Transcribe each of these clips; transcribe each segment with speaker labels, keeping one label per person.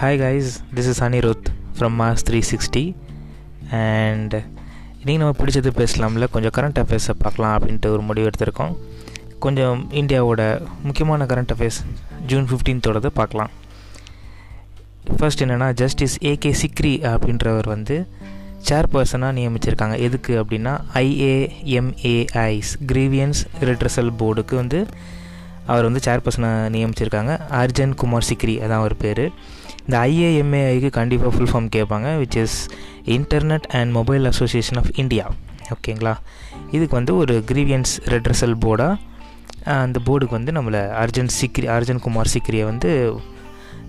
Speaker 1: Hi guys this is Anirudh from mass three sixty and இன்றைக்கி நம்ம பிடிச்சது பேசலாம்ல கொஞ்சம் கரண்ட் அஃபேர்ஸை பார்க்கலாம் அப்படின்ட்டு ஒரு முடிவு எடுத்திருக்கோம். கொஞ்சம் இந்தியாவோட முக்கியமான கரண்ட் அஃபேர்ஸ் ஜூன் ஃபிஃப்டீன்த்தோடது பார்க்கலாம். ஃபர்ஸ்ட் என்னென்னா ஜஸ்டிஸ் ஏகே சிக்ரி அப்படின்றவர் வந்து சேர்பர்சனாக நியமிச்சிருக்காங்க. எதுக்கு அப்படின்னா ஐஏஎம்ஏஐஸ் கிரீவியன்ஸ் ரிட்ரஸல் போர்டுக்கு வந்து அவர் வந்து சேர்பர்சனாக நியமிச்சிருக்காங்க. அர்ஜன் குமார் சிக்ரி அதான் அவர் பேர். இந்த ஐஏஎம்ஏஐக்கு கண்டிப்பாக ஃபுல் ஃபார்ம் கேட்பாங்க which is internet and mobile association of India ஓகேங்களா இதுக்கு வந்து ஒரு கிரீவியன்ஸ் ரெட்ரஸல் போர்டாக அந்த போர்டுக்கு வந்து நம்மளை அர்ஜுன் சிக்ரி அர்ஜுன் குமார் சிக்ரியை வந்து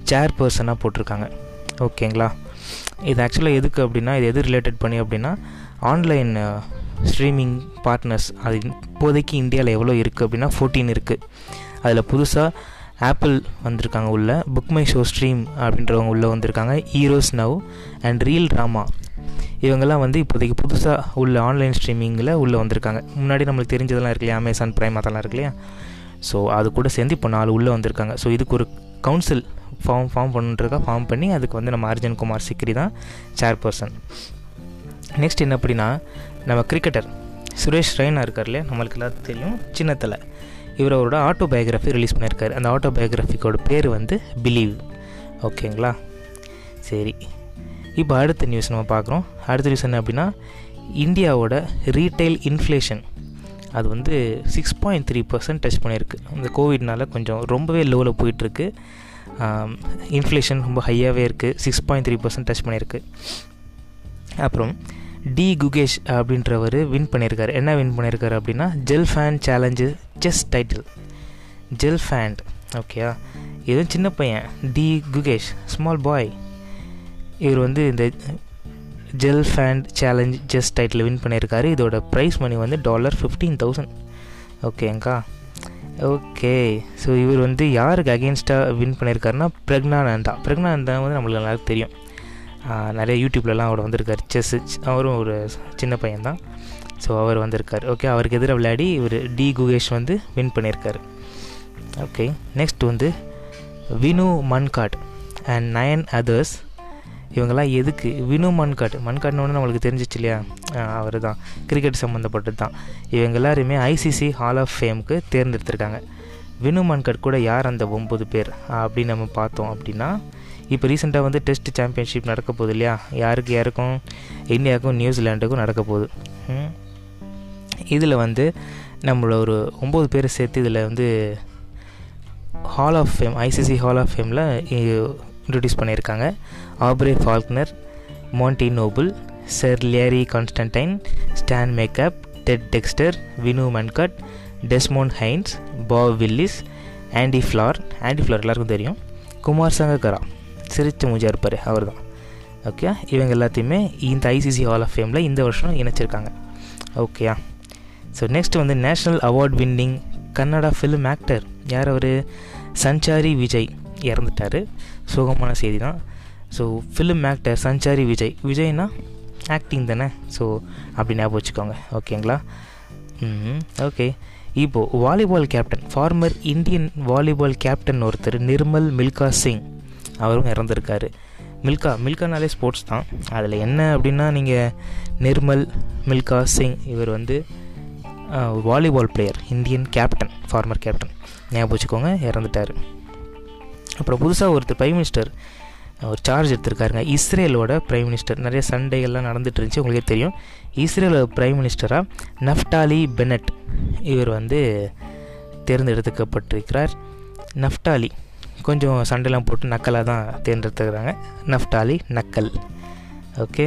Speaker 1: சேர்பர்சனாக போட்டிருக்காங்க. ஓகேங்களா இது ஆக்சுவலாக எதுக்கு அப்படின்னா இது எது ரிலேட்டட் பண்ணி அப்படின்னா ஆன்லைன் ஸ்ட்ரீமிங் பார்ட்னர்ஸ் அது இப்போதைக்கு இந்தியாவில் எவ்வளோ இருக்குது அப்படின்னா ஃபோர்டீன் இருக்குது அதில் புதுசாக ஆப்பிள் வந்திருக்காங்க உள்ள புக் மை ஷோ ஸ்ட்ரீம் அப்படின்றவங்க உள்ளே வந்திருக்காங்க heroes now and reel drama இவங்கெல்லாம் வந்து இப்போதைக்கு புதுசாக உள்ள ஆன்லைன் ஸ்ட்ரீமிங்கில் உள்ளே வந்திருக்காங்க. முன்னாடி நம்மளுக்கு தெரிஞ்சதெல்லாம் இருக்கு இல்லையா? அமேசான் ப்ரைம் அதெல்லாம் இருக்கு இல்லையா? ஸோ அது கூட சேர்ந்து இப்போ நாலு உள்ளே வந்திருக்காங்க. ஸோ இதுக்கு ஒரு கவுன்சில் ஃபார்ம் ஃபார்ம் பண்ணுறதுக்காக ஃபார்ம் பண்ணி அதுக்கு வந்து நம்ம அர்ஜுன் குமார் சிக்ரி தான் சேர்பர்சன் நெக்ஸ்ட் என்ன அப்படின்னா நம்ம கிரிக்கெட்டர் சுரேஷ் ரெய்னா இருக்கார் இல்லையா? நம்மளுக்கு எல்லாத்துக்கும் தெரியும். சின்னத்தில். இவர் அவரோட ஆட்டோபயோகிராஃபி ரிலீஸ் பண்ணியிருக்காரு. அந்த ஆட்டோபயோகிராஃபிக்கோட பேர் வந்து பிலீவ் ஓகேங்களா சரி. இப்போ அடுத்த நியூஸ் நம்ம பார்க்குறோம். அடுத்த நியூஸ் என்ன அப்படின்னா இந்தியாவோட ரீட்டைல் இன்ஃப்ளேஷன் அது வந்து six point three percent touch பண்ணியிருக்கு. இந்த கோவிட்னால கொஞ்சம் ரொம்பவே லோவில் போயிட்டுருக்கு. இன்ஃப்ளேஷன் ரொம்ப ஹையாகவே இருக்குது six point three percent touch பண்ணியிருக்கு. அப்புறம் டி குகேஷ் அப்படின்றவர் வின் பண்ணியிருக்காரு. என்ன வின் பண்ணியிருக்காரு அப்படின்னா Gelfand challenge chess title Gelfand ஓகேயா இதுவும் சின்ன பையன் டி குகேஷ் ஸ்மால் பாய் இவர் வந்து இந்த Gelfand challenge chess title win பண்ணியிருக்காரு. இதோட ப்ரைஸ் மணி வந்து டாலர் ஃபிஃப்டீன் தௌசண்ட் ஓகேங்கா ஓகே ஸோ இவர் வந்து யாருக்கு அகேன்ஸ்டாக வின் பண்ணியிருக்காருன்னா பிரக்னானந்தா பிரக்னானந்தா வந்து நம்மளுக்கு எல்லாருக்கும் தெரியும். நிறைய யூடியூப்லலாம் அவர் வந்திருக்கார். செஸ் அவரும் ஒரு சின்ன பையன்தான். ஸோ அவர் வந்திருக்கார். ஓகே அவருக்கு எதிராக விளையாடி இவர் டி குகேஷ் வந்து வின் பண்ணியிருக்காரு. ஓகே நெக்ஸ்ட் வந்து Vinoo Mankad and nine others இவங்கெல்லாம் எதுக்கு? வினு மன்காட். மன்காட்னு நம்மளுக்கு தெரிஞ்சிச்சு இல்லையா? அவர் தான் கிரிக்கெட் சம்மந்தப்பட்டது தான் இவங்க எல்லாருமே ஐசிசி ஹால் ஆஃப் ஃபேமுக்கு தேர்ந்தெடுத்திருக்காங்க. வினு மன்கட் கூட யார் அந்த ஒம்பது பேர்? அப்படின்னு நம்ம பார்த்தோம் அப்படின்னா இப்போ ரீசெண்டாக வந்து டெஸ்ட் சாம்பியன்ஷிப் நடக்க போகுது இல்லையா? யாருக்கு யாருக்கும் இந்தியாவுக்கும் நியூசிலாண்டுக்கும் நடக்க போகுது. இதில் வந்து நம்மளோட ஒரு ஒம்பது பேரை சேர்த்து இதில் வந்து hall of fame ICC hall of ஃபேமில் introduce பண்ணியிருக்காங்க. Aubrey Faulkner Monty Noble sir Learie Constantine Stan McCabe Ted Dexter Vinoo Mankad Desmond Haynes Bob Willis Andy Flower Andy Flower எல்லாருக்கும் தெரியும். குமார் சங்கக்கரா சிரித்த மூஜா இருப்பார் அவர் தான் ஓகே இவங்க எல்லாத்தையுமே இந்த ஐசிசி ஹால் ஆஃப் ஃபேமில் இந்த வருஷம் இணைச்சிருக்காங்க. ஓகேயா ஸோ நெக்ஸ்ட் வந்து national award winning Kannada film actor யார் அவர்? சஞ்சாரி விஜய். இறந்துட்டார். சுகமான செய்தி தான் so film actor Sanchari Vijay. விஜய்னா acting தானே? ஸோ அப்படி ஞாபகம் வச்சுக்கோங்க. ஓகேங்களா ஓகே இப்போது volleyball captain former Indian volleyball captain ஒருத்தர் நிர்மல் மில்கா சிங். அவரும் இறந்துருக்காரு. மில்கா மில்கானாலே ஸ்போர்ட்ஸ் தான். அதில் என்ன அப்படின்னா நீங்கள் நிர்மல் மில்கா சிங் இவர் வந்து volleyball player Indian captain former captain ஞாபகம் வச்சுக்கோங்க இறந்துட்டார். அப்புறம் புதுசாக ஒருத்தர் பிரைம் மினிஸ்டர் ஒரு சார்ஜ் எடுத்திருக்காருங்க. இஸ்ரேலோட பிரைம் மினிஸ்டர் நிறைய சண்டைகள்லாம் நடந்துட்டு இருந்துச்சு உங்களுக்கே தெரியும். இஸ்ரேலோட பிரைம் மினிஸ்டராக நஃப்டாலி பெனட். இவர் வந்து தேர்ந்தெடுக்கப்பட்டிருக்கிறார். நஃப்டாலி கொஞ்சம் சண்டைலாம் போட்டு நக்கலாக தான் தேர்ந்தெடுத்துக்கிறாங்க. நஃப்டாலி நக்கல். ஓகே.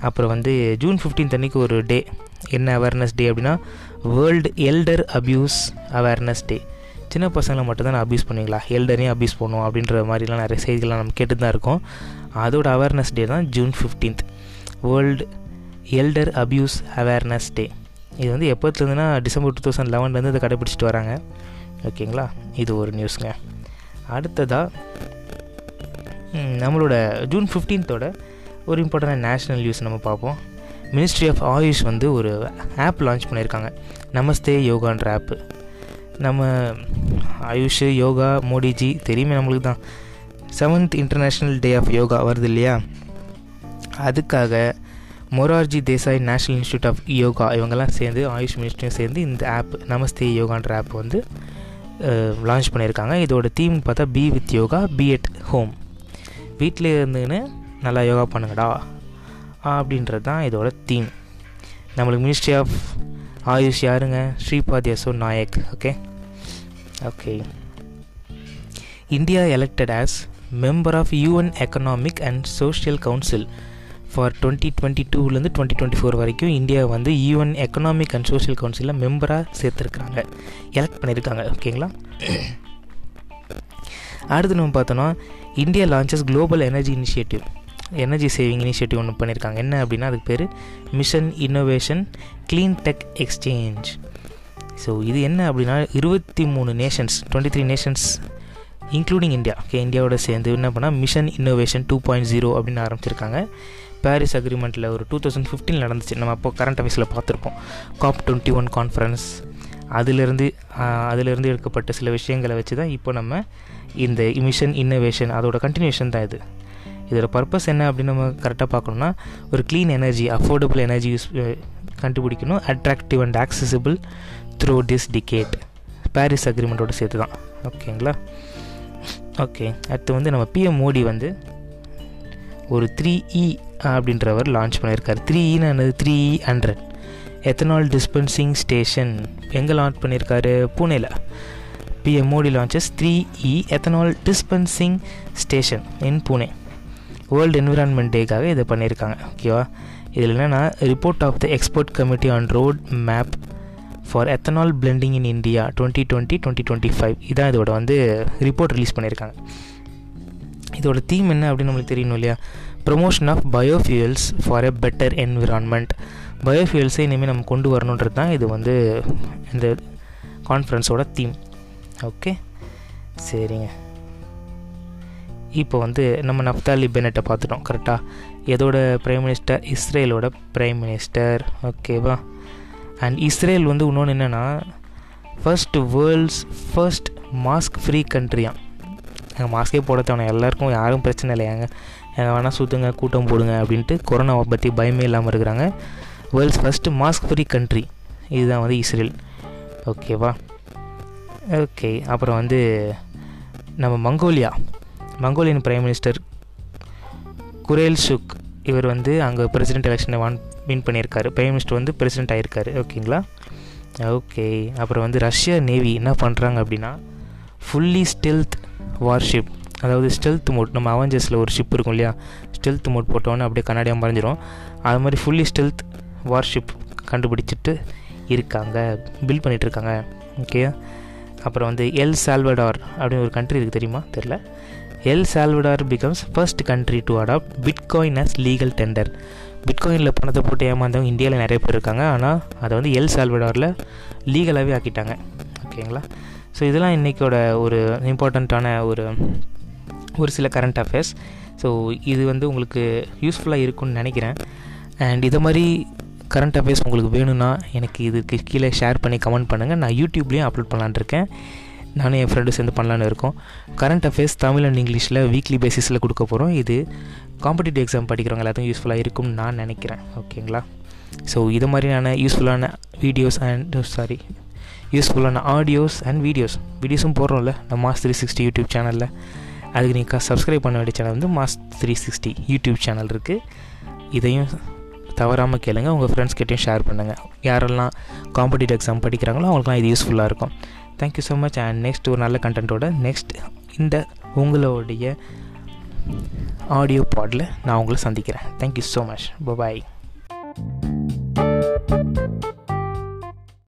Speaker 1: அப்புறம் வந்து ஜூன் ஃபிஃப்டீன்த் அன்றைக்கி ஒரு டே. என்ன அவேர்னஸ் டே அப்படின்னா world elder abuse awareness day சின்ன பசங்களை மட்டும்தான் அப்யூஸ் பண்ணுவீங்களா? எல்டரையும் அப்யூஸ் பண்ணுவோம் அப்படின்ற மாதிரிலாம் நிறைய செய்திகள்லாம் நம்ம கேட்டு தான் இருக்கோம். அதோட அவேர்னஸ் டே தான் June fifteenth world elder abuse awareness day இது வந்து எப்போத்துலேருந்துன்னா டிசம்பர் டூ தௌசண்ட் லெவன்லேருந்து இதை கடைப்பிடிச்சிட்டு வராங்க. ஓகேங்களா? இது ஒரு நியூஸுங்க அடுத்ததாக நம்மளோட ஜூன் ஃபிஃப்டீன்த்தோட ஒரு இம்பார்ட்டண்டான நேஷ்னல் நியூஸ் நம்ம பார்ப்போம். மினிஸ்ட்ரி ஆஃப் ஆயுஷ் வந்து ஒரு ஆப் லான்ச் பண்ணியிருக்காங்க. நமஸ்தே யோகான்ற ஆப்பு நம்ம ஆயுஷ் யோகா மோடிஜி தெரியுமே நம்மளுக்கு தான். Seventh international day of yoga வருது இல்லையா? அதுக்காக Morarji Desai national institute of yoga இவங்கெல்லாம் சேர்ந்து ஆயுஷ் மினிஸ்ட்ரியும் சேர்ந்து இந்த ஆப் நமஸ்தே யோகான்ற ஆப் வந்து லான்ச் பண்ணியிருக்காங்க. இதோட தீம் பார்த்தா be with yoga be at home வீட்டிலே இருந்துன்னு நல்லா யோகா பண்ணுங்கடா அப்படின்றது தான் இதோட தீம் நம்மளுக்கு மினிஸ்ட்ரி ஆஃப் ஆயுஷ் யாருங்க? Shripad Yesso Naik okay okay India elected as member of UN economic and social council for twenty twenty டூலேருந்து டுவெண்ட்டி டுவெண்ட்டி ஃபோர் வரைக்கும் இந்தியா வந்து யூஎன் எக்கனாமிக் அண்ட் சோஷியல் கவுன்சிலில் மெம்பராக சேர்த்துருக்குறாங்க. எலெக்ட் பண்ணியிருக்காங்க. ஓகேங்களா? அடுத்து நம்ம பார்த்தோன்னா India launches global energy initiative energy saving initiative ஒன்று பண்ணியிருக்காங்க. என்ன அப்படின்னா அதுக்கு பேர் mission innovation clean tech exchange so இது என்ன அப்படின்னா இருபத்தி மூணு nations twenty three nations including India okay இந்தியாவோட சேர்ந்து என்ன பண்ணால் mission innovation two point zero அப்படின்னு ஆரம்பிச்சிருக்காங்க. பாரிஸ் அக்ரிமெண்ட்டில் ஒரு டூ தௌசண்ட் ஃபிஃப்டீன் நடந்துச்சு. நம்ம அப்போ கரண்ட் அஃபேர்ஸில் பார்த்துருப்போம். காப் டுவெண்ட்டி ஒன் கான்ஃபரன்ஸ் அதிலிருந்து அதிலிருந்து எடுக்கப்பட்ட சில விஷயங்களை வச்சு தான் இப்போ நம்ம இந்த மிஷன் இன்னோவேஷன் அதோட கண்டினியூஷன் தான் இது. இதோட பர்பஸ் என்ன அப்படின்னு நம்ம கரெக்டாக பார்க்கணுன்னா ஒரு clean energy affordable energy use கண்டுபிடிக்கணும். Attractive and accessible through this decade Paris அக்ரிமெண்ட்டோட சேர்த்து தான் ஓகேங்களா ஓகே அடுத்து வந்து நம்ம பிஎம் மோடி வந்து ஒரு த்ரீ இ e அப்படின்றவர் லான்ச் பண்ணியிருக்காரு. த்ரீ இன்னு என்னது? Three hundred ethanol dispensing station எங்கே லான்ச் பண்ணியிருக்காரு? புனேல. PM Modi launches three E ethanol dispensing station in Pune world environment டேக்காக இதை பண்ணியிருக்காங்க. ஓகேவா இதில் என்னென்னா report of the export committee on road map for ethanol blending in India twenty twenty twenty twenty five இதான் இதோட வந்து report release பண்ணியிருக்காங்க. இதோட தீம் என்ன அப்படின்னு நம்மளுக்கு தெரியணும் இல்லையா? Promotion of biofuels for a better environment பயோஃபியூல்ஸை இனிமேல் நம்ம கொண்டு வரணுன்றது தான் இது வந்து இந்த கான்ஃபரன்ஸோட தீம் ஓகே சரிங்க. இப்போ வந்து நம்ம நஃப்தாலி பெனட்டை பார்த்துட்டோம் கரெக்டாக எதோட ப்ரைம் மினிஸ்டர் இஸ்ரேலோட ப்ரைம் மினிஸ்டர் ஓகேவா அண்ட் இஸ்ரேல் வந்து இன்னொன்று என்னென்னா first world's first mask free கண்ட்ரியாக எங்கள் மாஸ்கே போட தேவை எல்லாருக்கும் யாரும் பிரச்சனை இல்லை. எங்கள் எங்கே வேணால் சுற்றுங்க கூட்டம் போடுங்க அப்படின்ட்டு கொரோனாவை பற்றி பயமே இல்லாமல் இருக்கிறாங்க. World's first mask free country இதுதான் வந்து இஸ்ரேல். ஓகேவா ஓகே அப்புறம் வந்து நம்ம Mongolia. Mongolian prime minister Khurelsukh இவர் வந்து அங்கே பிரசிடென்ட் எலெக்ஷனை வான் வின் பண்ணியிருக்காரு. பிரைம் மினிஸ்டர் வந்து பிரசிடென்ட் ஆகியிருக்காரு ஓகேங்களா ஓகே அப்புறம் வந்து ரஷ்யா நேவி என்ன பண்ணுறாங்க அப்படின்னா ஃபுல்லி ஸ்டெல்த் வார்ஷிப் அதாவது ஸ்டெல்த் மோட் நம்ம அவெஞ்சர்ஸில் ஒரு ஷிப் இருக்கும் இல்லையா? ஸ்டெல்த் மோட் போட்டோன்னே அப்படியே கண்ணாடியாக மறைஞ்சிரும். அது மாதிரி ஃபுல்லி ஸ்டெல்த் வார்ஷிப் கண்டுபிடிச்சிட்டு இருக்காங்க. பில்ட் பண்ணிகிட்ருக்காங்க ஓகே அப்புறம் வந்து எல் சால்வடார் அப்படின்னு ஒரு கண்ட்ரி இருக்குது தெரியுமா? தெரில El Salvador becomes first country to adopt bitcoin as legal tender பிட்காயினில் பணத்தை போட்டு ஏமாந்தவங்க இந்தியாவில் நிறைய பேர் இருக்காங்க. ஆனால் அதை வந்து எல் சால்வடாரில் லீகலாகவே ஆக்கிட்டாங்க. ஓகேங்களா ஸோ இதெல்லாம் இன்றைக்கோட ஒரு இம்பார்ட்டண்ட்டான ஒரு ஒரு சில கரண்ட் அஃபேர்ஸ் ஸோ இது வந்து உங்களுக்கு யூஸ்ஃபுல்லாக இருக்கும்னு நினைக்கிறேன். அண்ட் இதை மாதிரி கரண்ட் அஃபேர்ஸ் உங்களுக்கு வேணும்னா எனக்கு இதுக்கு கீழே ஷேர் பண்ணி கமெண்ட் பண்ணுங்கள் நான் யூடியூப்லேயும் அப்லோட் பண்ணலான்னு இருக்கேன். நானும் என் ஃப்ரெண்டு சேர்ந்து பண்ணலான்னு இருக்கோம். கரண்ட் அஃபேர்ஸ் தமிழ் அண்ட் இங்கிலீஷில் வீக்லி பேசிஸில் கொடுக்க போகிறோம் இது காம்படிட்டிவ் எக்ஸாம் படிக்கிறவங்க எல்லாத்தையும் யூஸ்ஃபுல்லாக இருக்கும்னு நான் நினைக்கிறேன். ஓகேங்களா ஸோ இது மாதிரியான யூஸ்ஃபுல்லான வீடியோஸ் அண்ட் சாரி யூஸ்ஃபுல்லான ஆடியோஸ் அண்ட் வீடியோஸ் வீடியோஸும் போடுறோம்ல நம்ம மாஸ் த்ரீ சிக்ஸ்டி யூடியூப் சேனலில் அதுக்கு நீங்கள் சப்ஸ்கிரைப் பண்ண வேண்டிய சேனல் வந்து mass three sixty YouTube channel இருக்குது இதையும் தவறாமல் கேளுங்க உங்கள் ஃப்ரெண்ட்ஸ் கிட்டையும் ஷேர் பண்ணுங்கள் யாரெல்லாம் காம்படிட்டிவ் எக்ஸாம் படிக்கிறாங்களோ அவங்களுக்குலாம் இது யூஸ்ஃபுல்லாக இருக்கும். Thank you so much and next ஒரு நல்ல கண்டென்ட்டோட நெக்ஸ்ட் இந்த உங்களுடைய ஆடியோ பாடில் நான் உங்களை சந்திக்கிறேன். Thank you so much bye